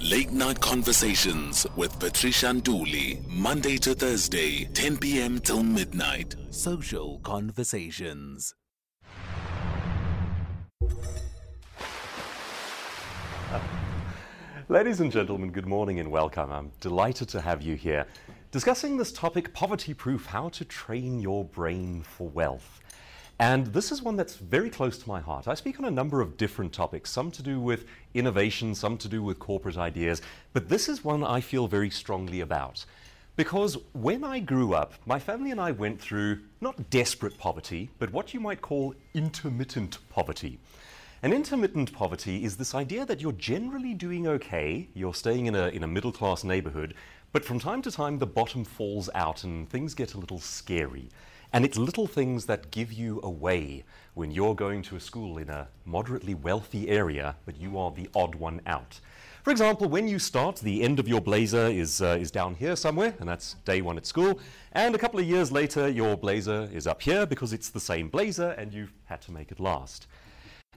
Late Night Conversations with Patricia Nduli, Monday to Thursday, 10 p.m. till midnight. Social Conversations. Ladies and gentlemen, good morning and welcome. I'm delighted to have you here discussing this topic poverty proof how to train your brain for wealth. And this is one that's very close to my heart. I speak on a number of different topics, some to do with innovation, some to do with corporate ideas, but this is one I feel very strongly about. Because when I grew up, my family and I went through not desperate poverty, but what you might call intermittent poverty. And intermittent poverty is this idea that you're generally doing okay, you're staying in a, in a middle class neighborhood, but from time to time the bottom falls out and things get a little scary. And it's little things that give you away when you're going to a school in a moderately wealthy area, but you are the odd one out. For example, when you start, the end of your blazer is, uh, is down here somewhere, and that's day one at school. And a couple of years later, your blazer is up here because it's the same blazer and you've had to make it last.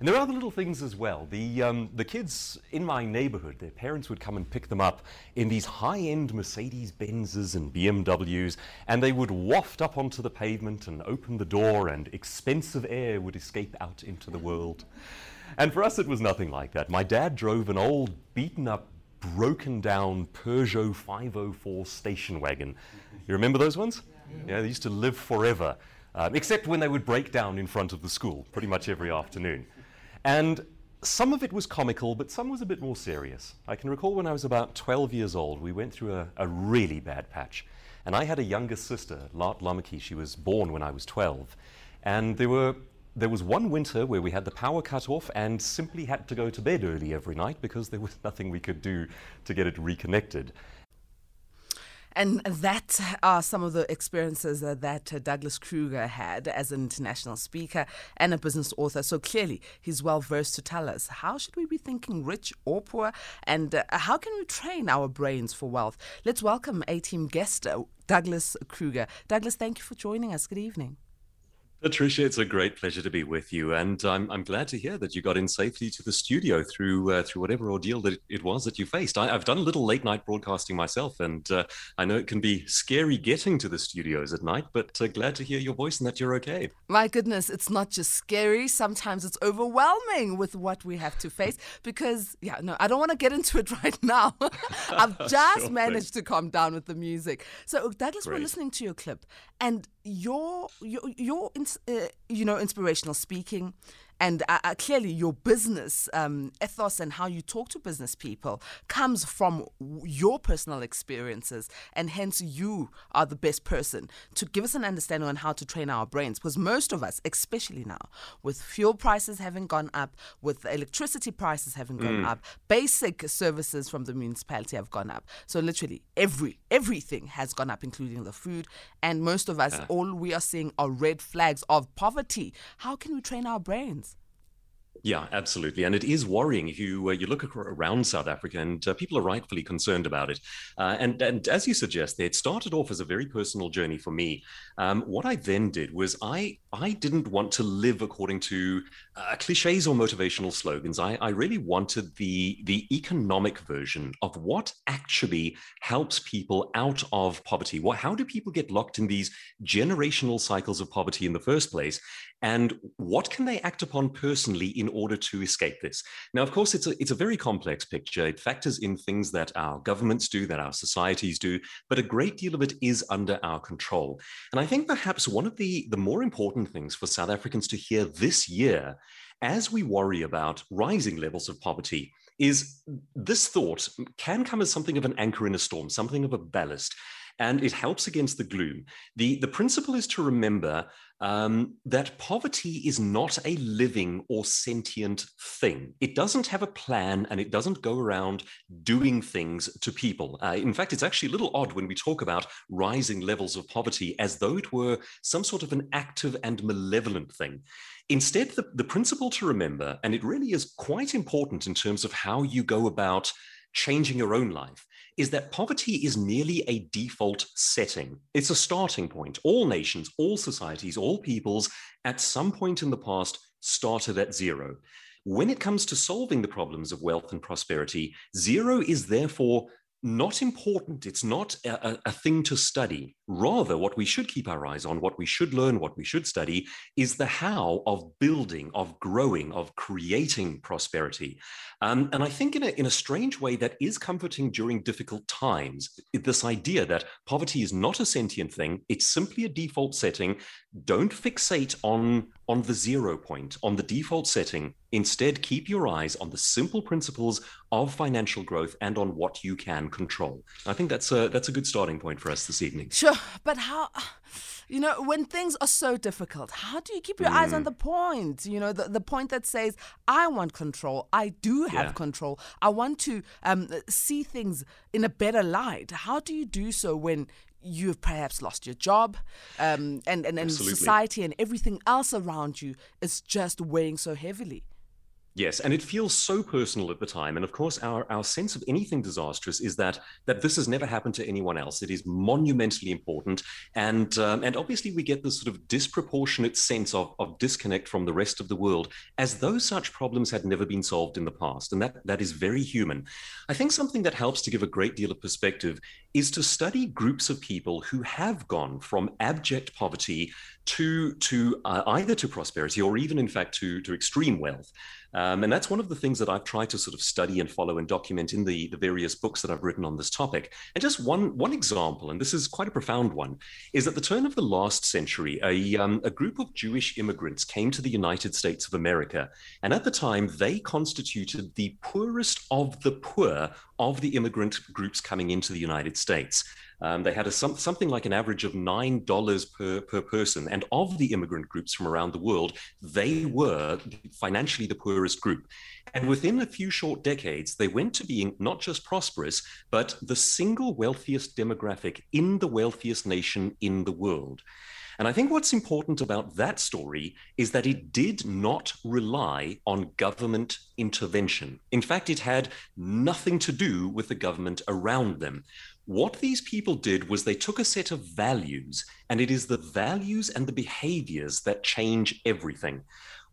And there are other little things as well. The, um, the kids in my neighborhood, their parents would come and pick them up in these high end Mercedes Benzes and BMWs, and they would waft up onto the pavement and open the door, and expensive air would escape out into the world. And for us, it was nothing like that. My dad drove an old, beaten up, broken down Peugeot 504 station wagon. You remember those ones? Yeah, yeah they used to live forever, um, except when they would break down in front of the school pretty much every afternoon. And some of it was comical, but some was a bit more serious. I can recall when I was about 12 years old, we went through a, a really bad patch. And I had a younger sister, Lart Lamaki. She was born when I was 12. And there, were, there was one winter where we had the power cut off and simply had to go to bed early every night because there was nothing we could do to get it reconnected. And that are some of the experiences that Douglas Kruger had as an international speaker and a business author. So clearly, he's well versed to tell us how should we be thinking, rich or poor, and uh, how can we train our brains for wealth. Let's welcome a team guest, uh, Douglas Kruger. Douglas, thank you for joining us. Good evening. Patricia, it's a great pleasure to be with you, and I'm, I'm glad to hear that you got in safely to the studio through uh, through whatever ordeal that it was that you faced. I, have done a little late night broadcasting myself, and uh, I know it can be scary getting to the studios at night, but uh, glad to hear your voice and that you're okay. My goodness, it's not just scary; sometimes it's overwhelming with what we have to face. Because yeah, no, I don't want to get into it right now. I've just sure managed thing. to calm down with the music. So Douglas, Great. we're listening to your clip, and your your your uh, you know inspirational speaking and uh, uh, clearly, your business um, ethos and how you talk to business people comes from your personal experiences, and hence you are the best person to give us an understanding on how to train our brains. Because most of us, especially now, with fuel prices having gone up, with electricity prices having gone mm. up, basic services from the municipality have gone up. So literally, every everything has gone up, including the food. And most of us, yeah. all we are seeing are red flags of poverty. How can we train our brains? Yeah, absolutely, and it is worrying if you uh, you look around South Africa, and uh, people are rightfully concerned about it. Uh, and and as you suggest, it started off as a very personal journey for me. Um, what I then did was I I didn't want to live according to uh, cliches or motivational slogans. I, I really wanted the the economic version of what actually helps people out of poverty. What how do people get locked in these generational cycles of poverty in the first place? And what can they act upon personally in order to escape this? Now of course it's a, it's a very complex picture. It factors in things that our governments do that our societies do but a great deal of it is under our control. And i think perhaps one of the the more important things for south africans to hear this year as we worry about rising levels of poverty is this thought can come as something of an anchor in a storm something of a ballast and it helps against the gloom. The, the principle is to remember um, that poverty is not a living or sentient thing. It doesn't have a plan and it doesn't go around doing things to people. Uh, in fact, it's actually a little odd when we talk about rising levels of poverty as though it were some sort of an active and malevolent thing. Instead, the, the principle to remember, and it really is quite important in terms of how you go about changing your own life, is that poverty is merely a default setting. It's a starting point. All nations, all societies, all peoples at some point in the past started at zero. when it comes to solving the problems of wealth and prosperity, zero is therefore not important. It's not a, a, thing to study. Rather, what we should keep our eyes on, what we should learn, what we should study, is the how of building, of growing, of creating prosperity. Um, and I think, in a, in a strange way, that is comforting during difficult times. This idea that poverty is not a sentient thing, it's simply a default setting. Don't fixate on, on the zero point, on the default setting. Instead, keep your eyes on the simple principles of financial growth and on what you can control. I think that's a that's a good starting point for us this evening. Sure, but how you know, when things are so difficult, how do you keep your mm. eyes on mm. the point? You know, the, the point that says, I want control. I do have yeah. control. I want to um, see things in a better light. How do you do so when you've perhaps lost your job um, and, and, and society and everything else around you is just weighing so heavily? Yes, and it feels so personal at the time. And of course, our, our sense of anything disastrous is that that this has never happened to anyone else. It is monumentally important, and um, and obviously we get this sort of disproportionate sense of, of disconnect from the rest of the world, as though such problems had never been solved in the past, and that that is very human. I think something that helps to give a great deal of perspective is to study groups of people who have gone from abject poverty to to uh, either to prosperity or even in fact to to extreme wealth. Um, and that's one of the things that I've tried to sort of study and follow and document in the, the various books that I've written on this topic. And just one, one example, and this is quite a profound one, is at the turn of the last century, a, um, a group of Jewish immigrants came to the United States of America. And at the time, they constituted the poorest of the poor of the immigrant groups coming into the United States. Um, they had a, some, something like an average of $9 per, per person. And of the immigrant groups from around the world, they were financially the poorest group. And within a few short decades, they went to being not just prosperous, but the single wealthiest demographic in the wealthiest nation in the world. And I think what's important about that story is that it did not rely on government intervention. In fact, it had nothing to do with the government around them. What these people did was they took a set of values, and it is the values and the behaviors that change everything.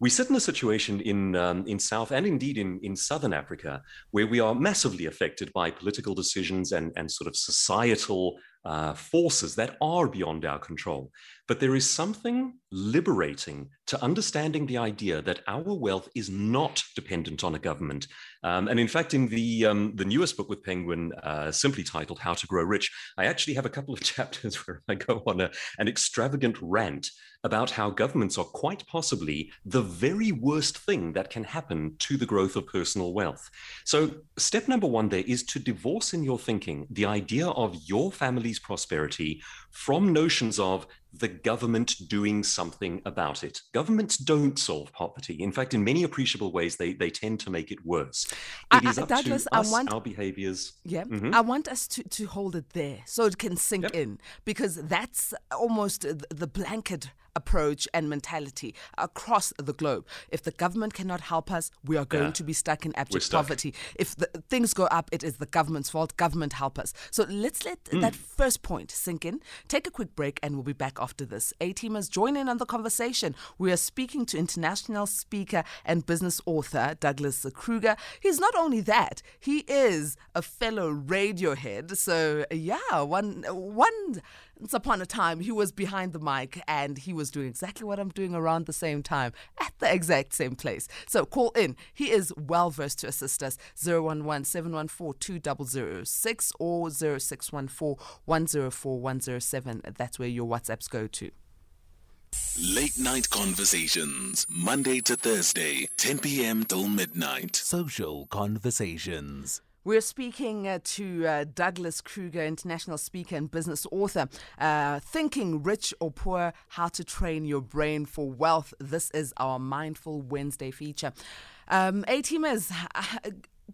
We sit in a situation in, um, in South and indeed in, in Southern Africa where we are massively affected by political decisions and, and sort of societal uh, forces that are beyond our control. But there is something liberating to understanding the idea that our wealth is not dependent on a government. Um, and in fact, in the, um, the newest book with Penguin, uh, simply titled How to Grow Rich, I actually have a couple of chapters where I go on a, an extravagant rant about how governments are quite possibly the very worst thing that can happen to the growth of personal wealth. So, step number one there is to divorce in your thinking the idea of your family's prosperity from notions of the government doing something about it. Governments don't solve poverty. In fact, in many appreciable ways, they, they tend to make it worse. It I, is up Douglas, to us, want, our behaviors. Yeah, mm-hmm. I want us to, to hold it there so it can sink yep. in because that's almost the blanket approach and mentality across the globe. If the government cannot help us, we are going yeah. to be stuck in abject stuck. poverty. If the, things go up, it is the government's fault. Government help us. So let's let mm. that first point sink in. Take a quick break and we'll be back after this. A teamers, join in on the conversation. We are speaking to international speaker and business author Douglas Kruger. He's not only that, he is a fellow Radiohead. So yeah, one one once upon a time, he was behind the mic and he was doing exactly what I'm doing around the same time at the exact same place. So call in. He is well versed to assist us. 011 714 2006 or 0614 104 107. That's where your WhatsApps go to. Late Night Conversations, Monday to Thursday, 10 p.m. till midnight. Social Conversations. We're speaking uh, to uh, Douglas Kruger, international speaker and business author. Uh, Thinking Rich or Poor How to Train Your Brain for Wealth. This is our Mindful Wednesday feature. Um, A teamers,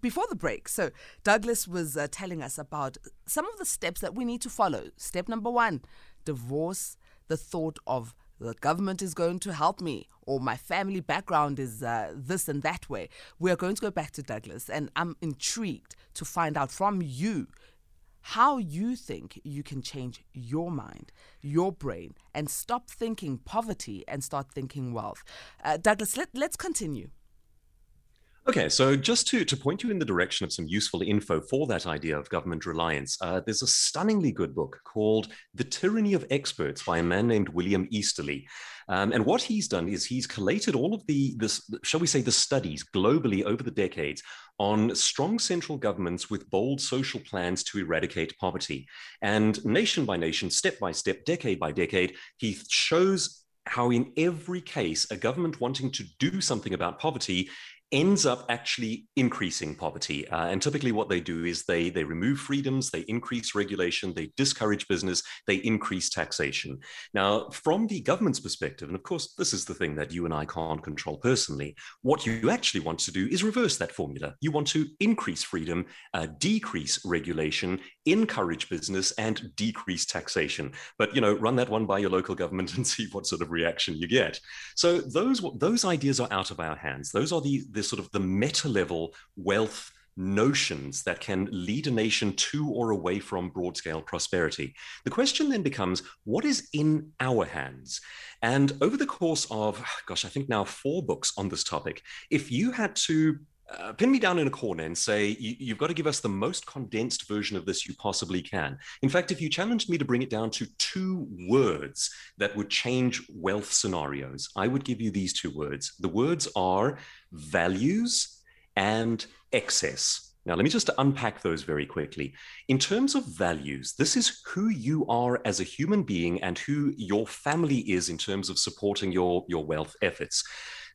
before the break, so Douglas was uh, telling us about some of the steps that we need to follow. Step number one divorce the thought of the government is going to help me or my family background is uh, this and that way. We are going to go back to Douglas, and I'm intrigued to find out from you how you think you can change your mind, your brain, and stop thinking poverty and start thinking wealth. Uh, Douglas, let, let's continue. Okay, so just to, to point you in the direction of some useful info for that idea of government reliance, uh, there's a stunningly good book called The Tyranny of Experts by a man named William Easterly. Um, and what he's done is he's collated all of the, this, shall we say, the studies globally over the decades on strong central governments with bold social plans to eradicate poverty. And nation by nation, step by step, decade by decade, he shows how in every case a government wanting to do something about poverty ends up actually increasing poverty. Uh, and typically, what they do is they they remove freedoms, they increase regulation, they discourage business, they increase taxation. Now, from the government's perspective, and of course, this is the thing that you and I can't control personally. What you actually want to do is reverse that formula. You want to increase freedom, uh, decrease regulation, encourage business, and decrease taxation. But you know, run that one by your local government and see what sort of reaction you get. So those those ideas are out of our hands. Those are the the sort of the meta level wealth notions that can lead a nation to or away from broad scale prosperity. The question then becomes what is in our hands? And over the course of, gosh, I think now four books on this topic, if you had to uh, pin me down in a corner and say, you, have got to give us the most condensed version of this you possibly can. In fact, if you challenged me to bring it down to two words that would change wealth scenarios, I would give you these two words. The words are values and excess. Now, let me just unpack those very quickly. In terms of values, this is who you are as a human being and who your family is in terms of supporting your, your wealth efforts.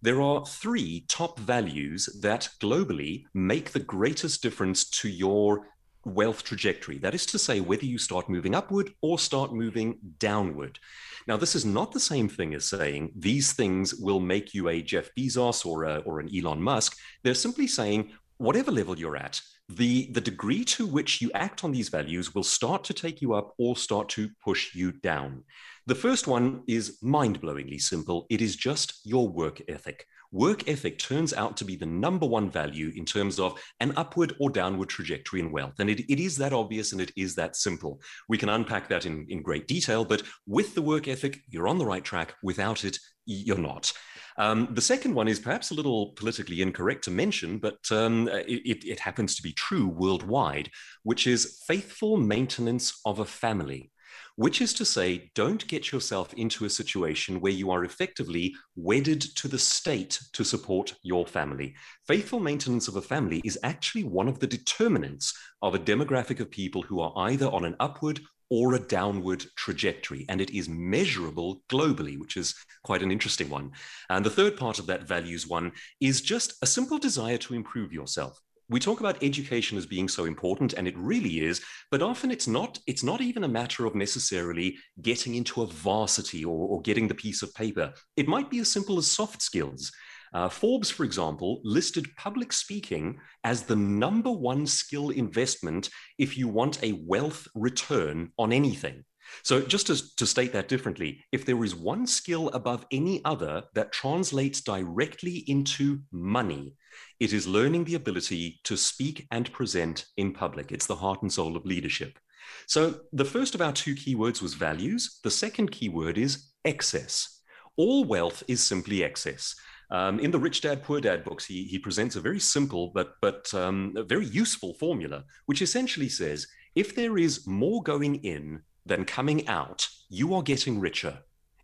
There are three top values that globally make the greatest difference to your wealth trajectory. That is to say, whether you start moving upward or start moving downward. Now, this is not the same thing as saying these things will make you a Jeff Bezos or, a, or an Elon Musk. They're simply saying, whatever level you're at, the, the degree to which you act on these values will start to take you up or start to push you down. The first one is mind blowingly simple it is just your work ethic. Work ethic turns out to be the number one value in terms of an upward or downward trajectory in wealth. And it, it is that obvious and it is that simple. We can unpack that in, in great detail, but with the work ethic, you're on the right track. Without it, you're not. Um, the second one is perhaps a little politically incorrect to mention, but um, it, it happens to be true worldwide, which is faithful maintenance of a family which is to say, don't get yourself into a situation where you are effectively wedded to the state to support your family. Faithful maintenance of a family is actually one of the determinants of a demographic of people who are either on an upward or a downward trajectory. And it is measurable globally, which is quite an interesting one. And the third part of that values one is just a simple desire to improve yourself we talk about education as being so important and it really is but often it's not it's not even a matter of necessarily getting into a varsity or, or getting the piece of paper it might be as simple as soft skills uh, Forbes, for example, listed public speaking as the number one skill investment if you want a wealth return on anything. So, just to, to, state that differently, if there is one skill above any other that translates directly into money, it is learning the ability to speak and present in public. It's the heart and soul of leadership. So, the first of our two keywords was values. The second keyword is excess. All wealth is simply excess. Um, in the Rich Dad Poor Dad books, he, he presents a very simple but, but um, very useful formula, which essentially says if there is more going in than coming out, you are getting richer.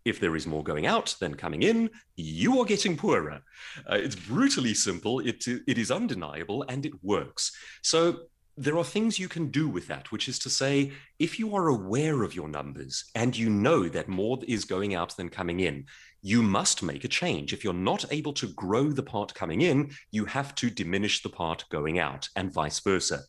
If there is more going out than coming in, you are getting poorer. Uh, it's brutally simple, it, it is undeniable, and it works. So there are things you can do with that, which is to say, if you are aware of your numbers and you know that more is going out than coming in, you must make a change. If you're not able to grow the part coming in, you have to diminish the part going out, and vice versa.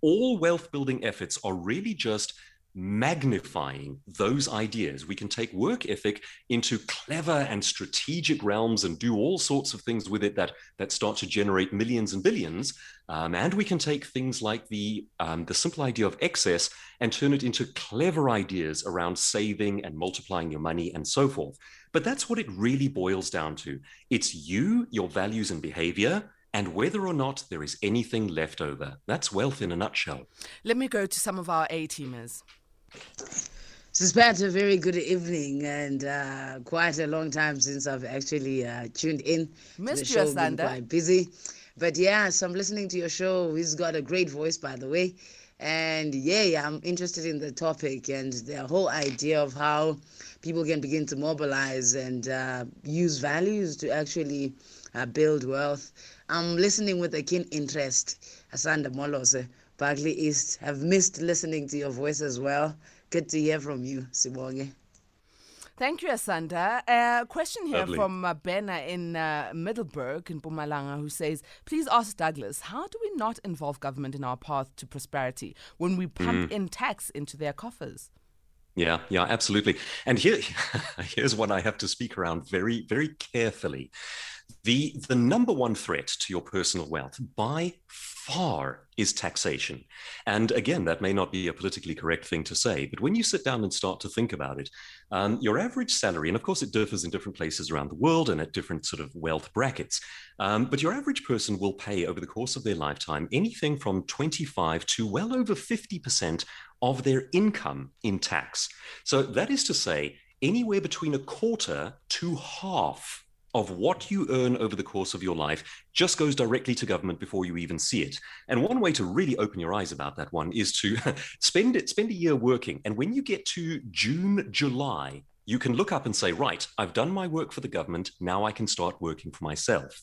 All wealth building efforts are really just magnifying those ideas. We can take work ethic into clever and strategic realms and do all sorts of things with it that, that start to generate millions and billions. Um, and we can take things like the, um, the simple idea of excess and turn it into clever ideas around saving and multiplying your money and so forth. But that's what it really boils down to. It's you, your values and behavior, and whether or not there is anything left over. That's wealth in a nutshell. Let me go to some of our A teamers. Suspect a very good evening and uh, quite a long time since I've actually uh, tuned in. Missed you, Sander. Quite busy. But yeah, so I'm listening to your show. He's got a great voice, by the way. And yeah, I'm interested in the topic and the whole idea of how people can begin to mobilize and uh, use values to actually uh, build wealth. I'm listening with a keen interest. Asanda Molose, Barkly East. I've missed listening to your voice as well. Good to hear from you, Sibonge. Thank you, Asanda. A uh, question here Lovely. from uh, Benna in uh, Middelburg in Mpumalanga who says, Please ask Douglas, how do we not involve government in our path to prosperity when we pump mm. in tax into their coffers? Yeah, yeah, absolutely. And here, here's what I have to speak around very, very carefully. The the number one threat to your personal wealth by far is taxation. And again, that may not be a politically correct thing to say, but when you sit down and start to think about it, um, your average salary, and of course it differs in different places around the world and at different sort of wealth brackets, um, but your average person will pay over the course of their lifetime anything from 25 to well over 50% of their income in tax. So that is to say, anywhere between a quarter to half of what you earn over the course of your life just goes directly to government before you even see it. And one way to really open your eyes about that one is to spend it, spend a year working. And when you get to June, July, you can look up and say, right, I've done my work for the government. Now I can start working for myself.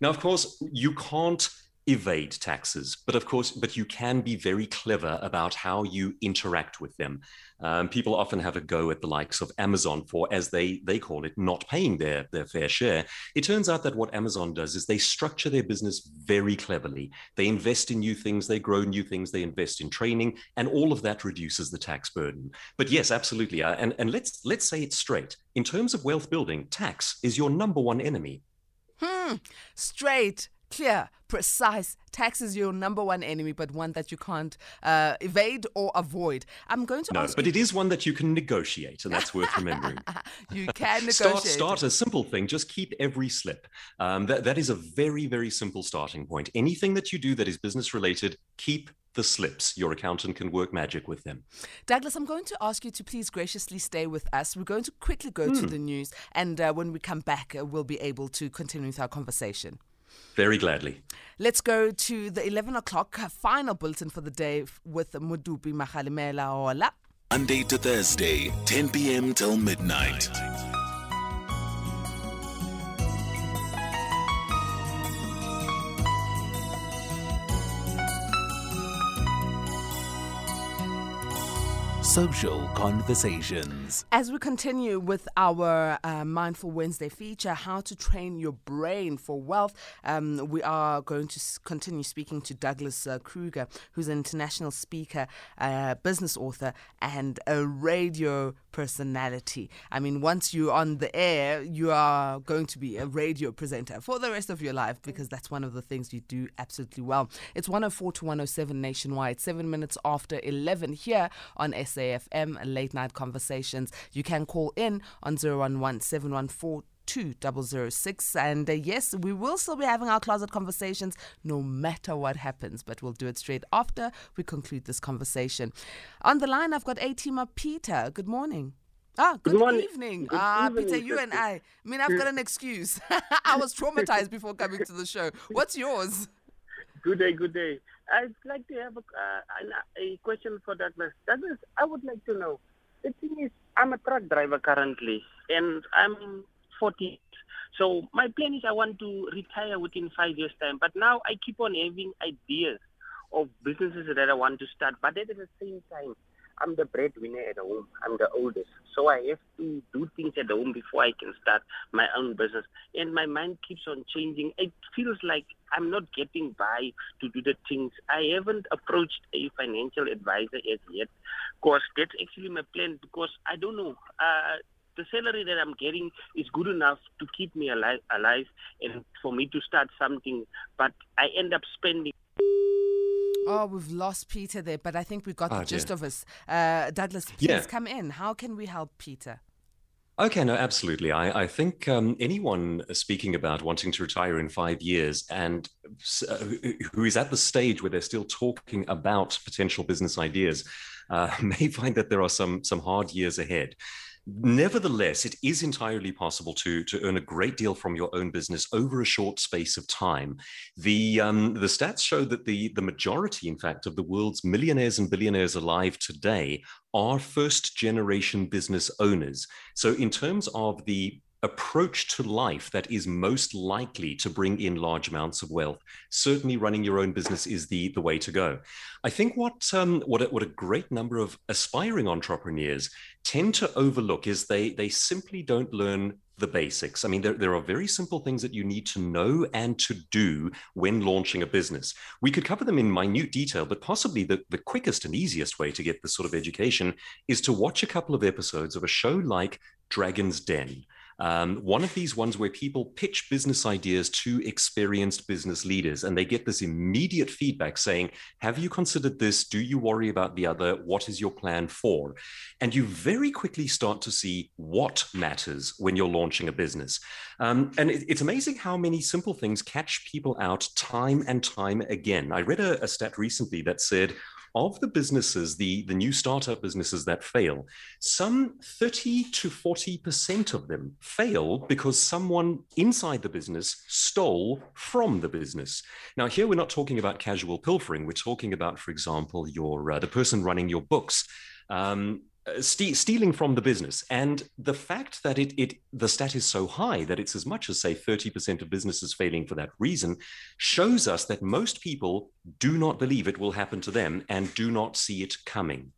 Now, of course, you can't evade taxes. But of course but you can be very clever about how you interact with them. Um, people often have a go at the likes of amazon for as they they call it not paying their their fair share. It turns out that what amazon does is they structure their business very cleverly. They invest in new things they grow new things they invest in training and all of that reduces the tax burden. But yes absolutely. Uh, and and let's let's say it straight. In terms of wealth building tax is your number one enemy. Hmm. Straight clear, precise. Tax is your number one enemy, but one that you can't uh, evade or avoid. I'm going to no, ask. but you... it is one that you can negotiate, and that's worth remembering. you can negotiate. start, start a simple thing. Just keep every slip. Um, that, that is a very, very simple starting point. Anything that you do that is business related, keep the slips. Your accountant can work magic with them. Douglas, I'm going to ask you to please graciously stay with us. We're going to quickly go mm. to hmm. the news, and uh, when we come back, uh, we'll be able to continue with our conversation. Very gladly. Let's go to the 11 o'clock final bulletin for the day with Mudupi Mahalimela Ola. Monday to Thursday, 10 p.m. till midnight. Social Conversations. As we continue with our uh, Mindful Wednesday feature, How to Train Your Brain for Wealth, um, we are going to continue speaking to Douglas uh, Kruger, who's an international speaker, uh, business author, and a radio personality. I mean, once you're on the air, you are going to be a radio presenter for the rest of your life because that's one of the things you do absolutely well. It's 104 to 107 nationwide, seven minutes after 11 here on SA. FM Late Night Conversations. You can call in on 011 714 2006. And uh, yes, we will still be having our closet conversations no matter what happens, but we'll do it straight after we conclude this conversation. On the line, I've got A-Teamer Peter. Good morning. Ah, good, good evening. Good ah, evening, Peter, you and I. I mean, I've got an excuse. I was traumatized before coming to the show. What's yours? Good day, good day. I'd like to have a, uh, a question for Douglas. Douglas, I would like to know. The thing is, I'm a truck driver currently, and I'm 40. So my plan is I want to retire within five years' time. But now I keep on having ideas of businesses that I want to start. But at the same time, I'm the breadwinner at home. I'm the oldest. So I have to do things at home before I can start my own business. And my mind keeps on changing. It feels like I'm not getting by to do the things. I haven't approached a financial advisor as yet because that's actually my plan because I don't know. Uh, the salary that I'm getting is good enough to keep me alive, alive and for me to start something, but I end up spending Oh, we've lost Peter there, but I think we got oh, the gist of us. Uh, Douglas, please yeah. come in. How can we help Peter? Okay, no, absolutely. I, I think um, anyone speaking about wanting to retire in five years and uh, who is at the stage where they're still talking about potential business ideas uh, may find that there are some some hard years ahead. Nevertheless, it is entirely possible to, to earn a great deal from your own business over a short space of time. The, um, the stats show that the, the majority, in fact, of the world's millionaires and billionaires alive today are first generation business owners. So, in terms of the approach to life that is most likely to bring in large amounts of wealth, certainly running your own business is the, the way to go. I think what, um, what, a, what a great number of aspiring entrepreneurs tend to overlook is they, they simply don't learn the basics. I mean, there, there are very simple things that you need to know and to do when launching a business. We could cover them in minute detail, but possibly the, the quickest and easiest way to get this sort of education is to watch a couple of episodes of a show like Dragon's Den. Um, one of these ones where people pitch business ideas to experienced business leaders and they get this immediate feedback saying, Have you considered this? Do you worry about the other? What is your plan for? And you very quickly start to see what matters when you're launching a business. Um, and it, it's amazing how many simple things catch people out time and time again. I read a, a stat recently that said, of the businesses, the, the new startup businesses that fail, some 30 to 40% of them fail because someone inside the business stole from the business. Now, here we're not talking about casual pilfering. We're talking about, for example, your uh, the person running your books. Um, uh, stealing from the business. And the fact that it, it the stat is so high that it's as much as say 30% of businesses failing for that reason shows us that most people do not believe it will happen to them and do not see it coming.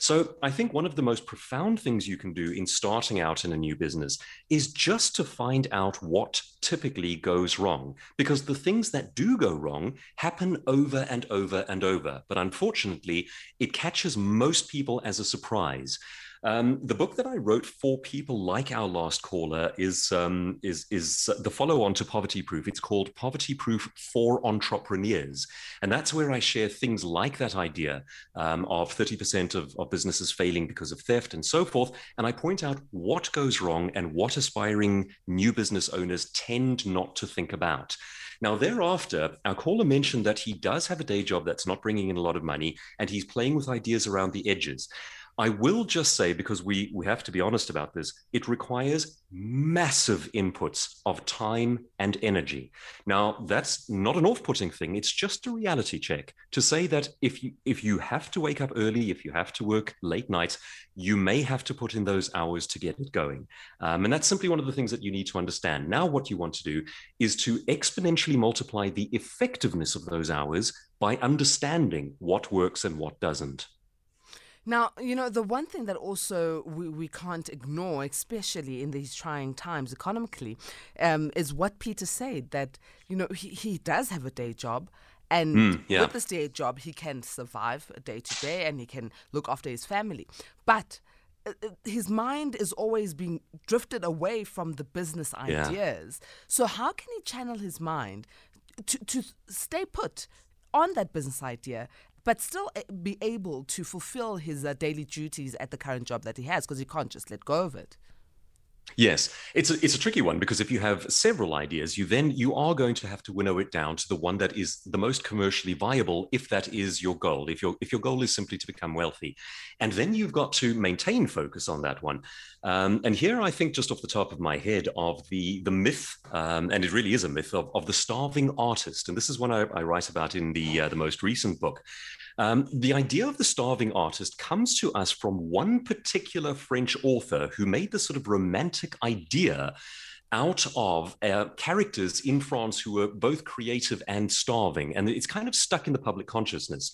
So I think one of the most profound things you can do in starting out in a new business is just to find out what typically goes wrong, because the things that do go wrong happen over and over and over. But unfortunately, it catches most people as a surprise. Um, the book that I wrote for people like our last caller is um, is is the follow-on to Poverty Proof. It's called Poverty Proof for Entrepreneurs, and that's where I share things like that idea um, of 30% of, of businesses failing because of theft and so forth. And I point out what goes wrong and what aspiring new business owners tend not to think about. Now, thereafter, our caller mentioned that he does have a day job that's not bringing in a lot of money, and he's playing with ideas around the edges. I will just say, because we, we have to be honest about this, it requires massive inputs of time and energy. Now, that's not an off putting thing, it's just a reality check to say that if you, if you have to wake up early, if you have to work late nights, you may have to put in those hours to get it going. Um, and that's simply one of the things that you need to understand. Now, what you want to do is to exponentially multiply the effectiveness of those hours by understanding what works and what doesn't. Now, you know, the one thing that also we, we can't ignore, especially in these trying times economically, um, is what Peter said that, you know, he, he does have a day job. And mm, yeah. with this day job, he can survive day to day and he can look after his family. But uh, uh, his mind is always being drifted away from the business ideas. Yeah. So, how can he channel his mind to, to stay put on that business idea but still eh, be able to fulfill his uh, daily duties at the current job that he has because he can't just let go of it. Yes, it's a, it's a tricky one because if you have several ideas, you then you are going to have to winnow it down to the one that is the most commercially viable, if that is your goal. If your if your goal is simply to become wealthy, and then you've got to maintain focus on that one. Um, and here, I think, just off the top of my head, of the the myth, um, and it really is a myth of, of the starving artist, and this is one I, I write about in the uh, the most recent book. Um, the idea of the starving artist comes to us from one particular French author who made this sort of romantic idea out of uh, characters in France who were both creative and starving. And it's kind of stuck in the public consciousness.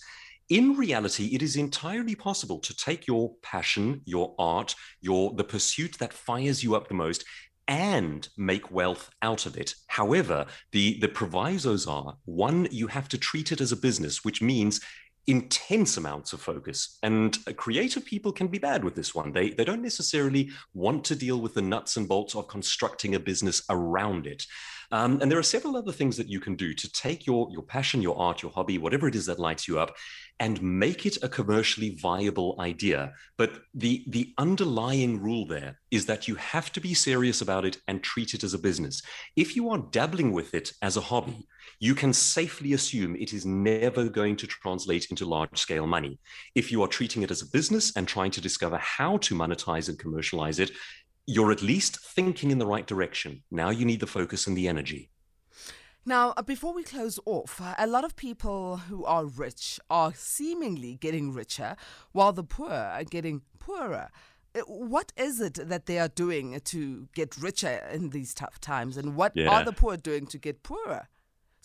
In reality, it is entirely possible to take your passion, your art, your the pursuit that fires you up the most, and make wealth out of it. However, the, the provisos are one, you have to treat it as a business, which means intense amounts of focus. And creative people can be bad with this one. They, they don't necessarily want to deal with the nuts and bolts of constructing a business around it. Um, and there are several other things that you can do to take your, your passion, your art, your hobby, whatever it is that lights you up, and make it a commercially viable idea. But the, the underlying rule there is that you have to be serious about it and treat it as a business. If you are dabbling with it as a hobby, you can safely assume it is never going to translate into large scale money. If you are treating it as a business and trying to discover how to monetize and commercialize it, you're at least thinking in the right direction. Now you need the focus and the energy. Now, uh, before we close off, uh, a lot of people who are rich are seemingly getting richer, while the poor are getting poorer. Uh, what is it that they are doing to get richer in these tough times, and what yeah. are the poor doing to get poorer?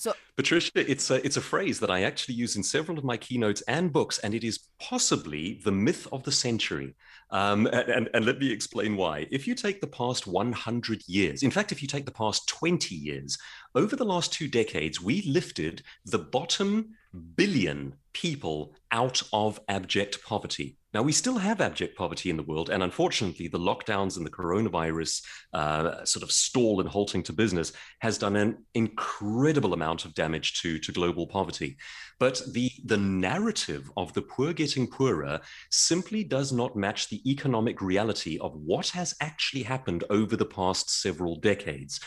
So, Patricia, it's a, it's a phrase that I actually use in several of my keynotes and books, and it is possibly the myth of the century. Um, and, and let me explain why. If you take the past 100 years, in fact, if you take the past 20 years, over the last two decades, we lifted the bottom billion people out of abject poverty. Now, we still have abject poverty in the world, and unfortunately, the lockdowns and the coronavirus uh, sort of stall and halting to business has done an incredible amount of damage to, to global poverty. But the, the narrative of the poor getting poorer simply does not match the economic reality of what has actually happened over the past several decades.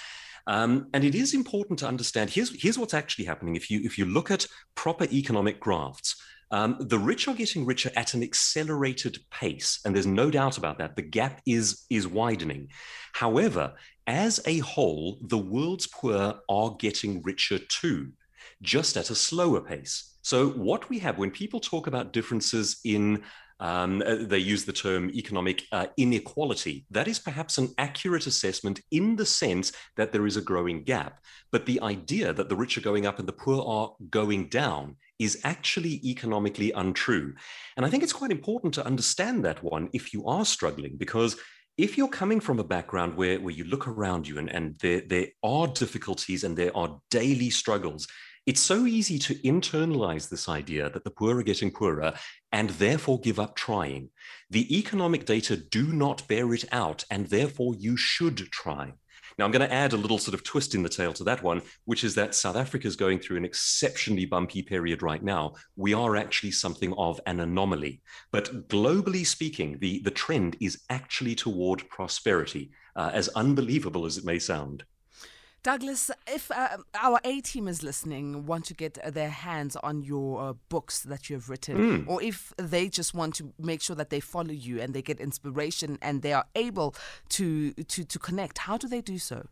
Um, and it is important to understand here's, here's what's actually happening. If you, if you look at proper economic graphs, um, the rich are getting richer at an accelerated pace, and there's no doubt about that. The gap is is widening. However, as a whole, the world's poor are getting richer too, just at a slower pace. So, what we have when people talk about differences in um, uh, they use the term economic uh, inequality. That is perhaps an accurate assessment in the sense that there is a growing gap. But the idea that the rich are going up and the poor are going down is actually economically untrue. And I think it's quite important to understand that one if you are struggling, because if you're coming from a background where, where you look around you and, and there, there are difficulties and there are daily struggles, it's so easy to internalize this idea that the poor are getting poorer and therefore give up trying. The economic data do not bear it out, and therefore you should try. Now, I'm going to add a little sort of twist in the tail to that one, which is that South Africa is going through an exceptionally bumpy period right now. We are actually something of an anomaly. But globally speaking, the, the trend is actually toward prosperity, uh, as unbelievable as it may sound. Douglas, if uh, our A team is listening, want to get their hands on your uh, books that you have written, mm. or if they just want to make sure that they follow you and they get inspiration and they are able to to, to connect, how do they do so?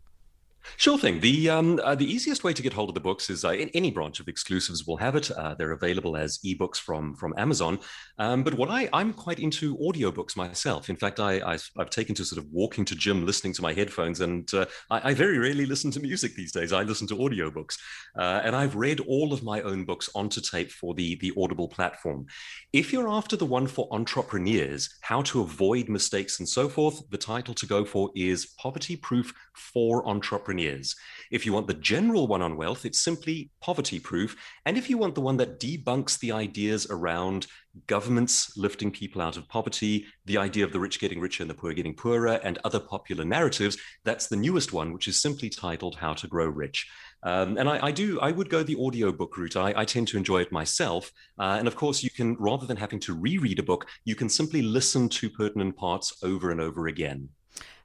Sure thing. The um, uh, the easiest way to get hold of the books is uh, in any branch of exclusives will have it. Uh, they're available as ebooks from from Amazon. Um, but what I I'm quite into audiobooks myself. In fact, I, I have taken to sort of walking to gym, listening to my headphones, and uh, I, I, very rarely listen to music these days. I listen to audiobooks, uh, and I've read all of my own books onto tape for the the Audible platform. If you're after the one for entrepreneurs, how to avoid mistakes and so forth, the title to go for is Poverty Proof for Entrepreneurs entrepreneurs. If you want the general one on wealth, it's simply poverty proof. And if you want the one that debunks the ideas around governments lifting people out of poverty, the idea of the rich getting richer and the poor getting poorer, and other popular narratives, that's the newest one, which is simply titled How to Grow Rich. Um, and I, I, do, I would go the audiobook route. I, I tend to enjoy it myself. Uh, and of course, you can, rather than having to reread a book, you can simply listen to pertinent parts over and over again.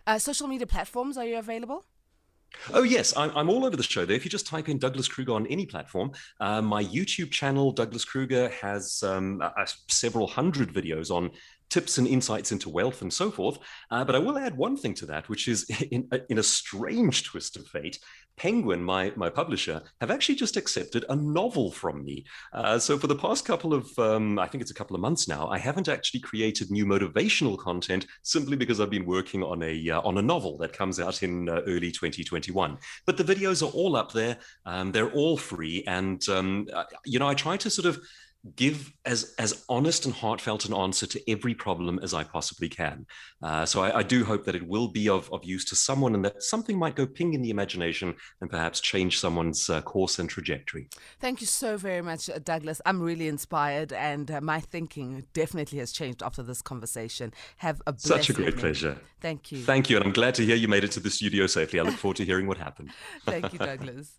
Uh, social media platforms, are you available? Oh, yes, I'm, I'm, all over the show there. If you just type in Douglas Kruger on any platform, uh, my YouTube channel, Douglas Kruger, has um, uh, several hundred videos on tips and insights into wealth and so forth. Uh, but I will add one thing to that, which is in, in a strange twist of fate, Penguin, my, my publisher, have actually just accepted a novel from me. Uh, so for the past couple of, um, I think it's a couple of months now, I haven't actually created new motivational content simply because I've been working on a uh, on a novel that comes out in uh, early 2021. But the videos are all up there. Um, they're all free, and um, uh, you know I try to sort of give as as honest and heartfelt an answer to every problem as I possibly can. Uh, so I, I, do hope that it will be of, of use to someone and that something might go ping in the imagination and perhaps change someone's uh, course and trajectory. Thank you so very much, uh, Douglas. I'm really inspired and uh, my thinking definitely has changed after this conversation. Have a such a great pleasure. Thank you. Thank you, and I'm glad to hear you made it to the studio safely. I look forward to hearing what happened. Thank you, Douglas.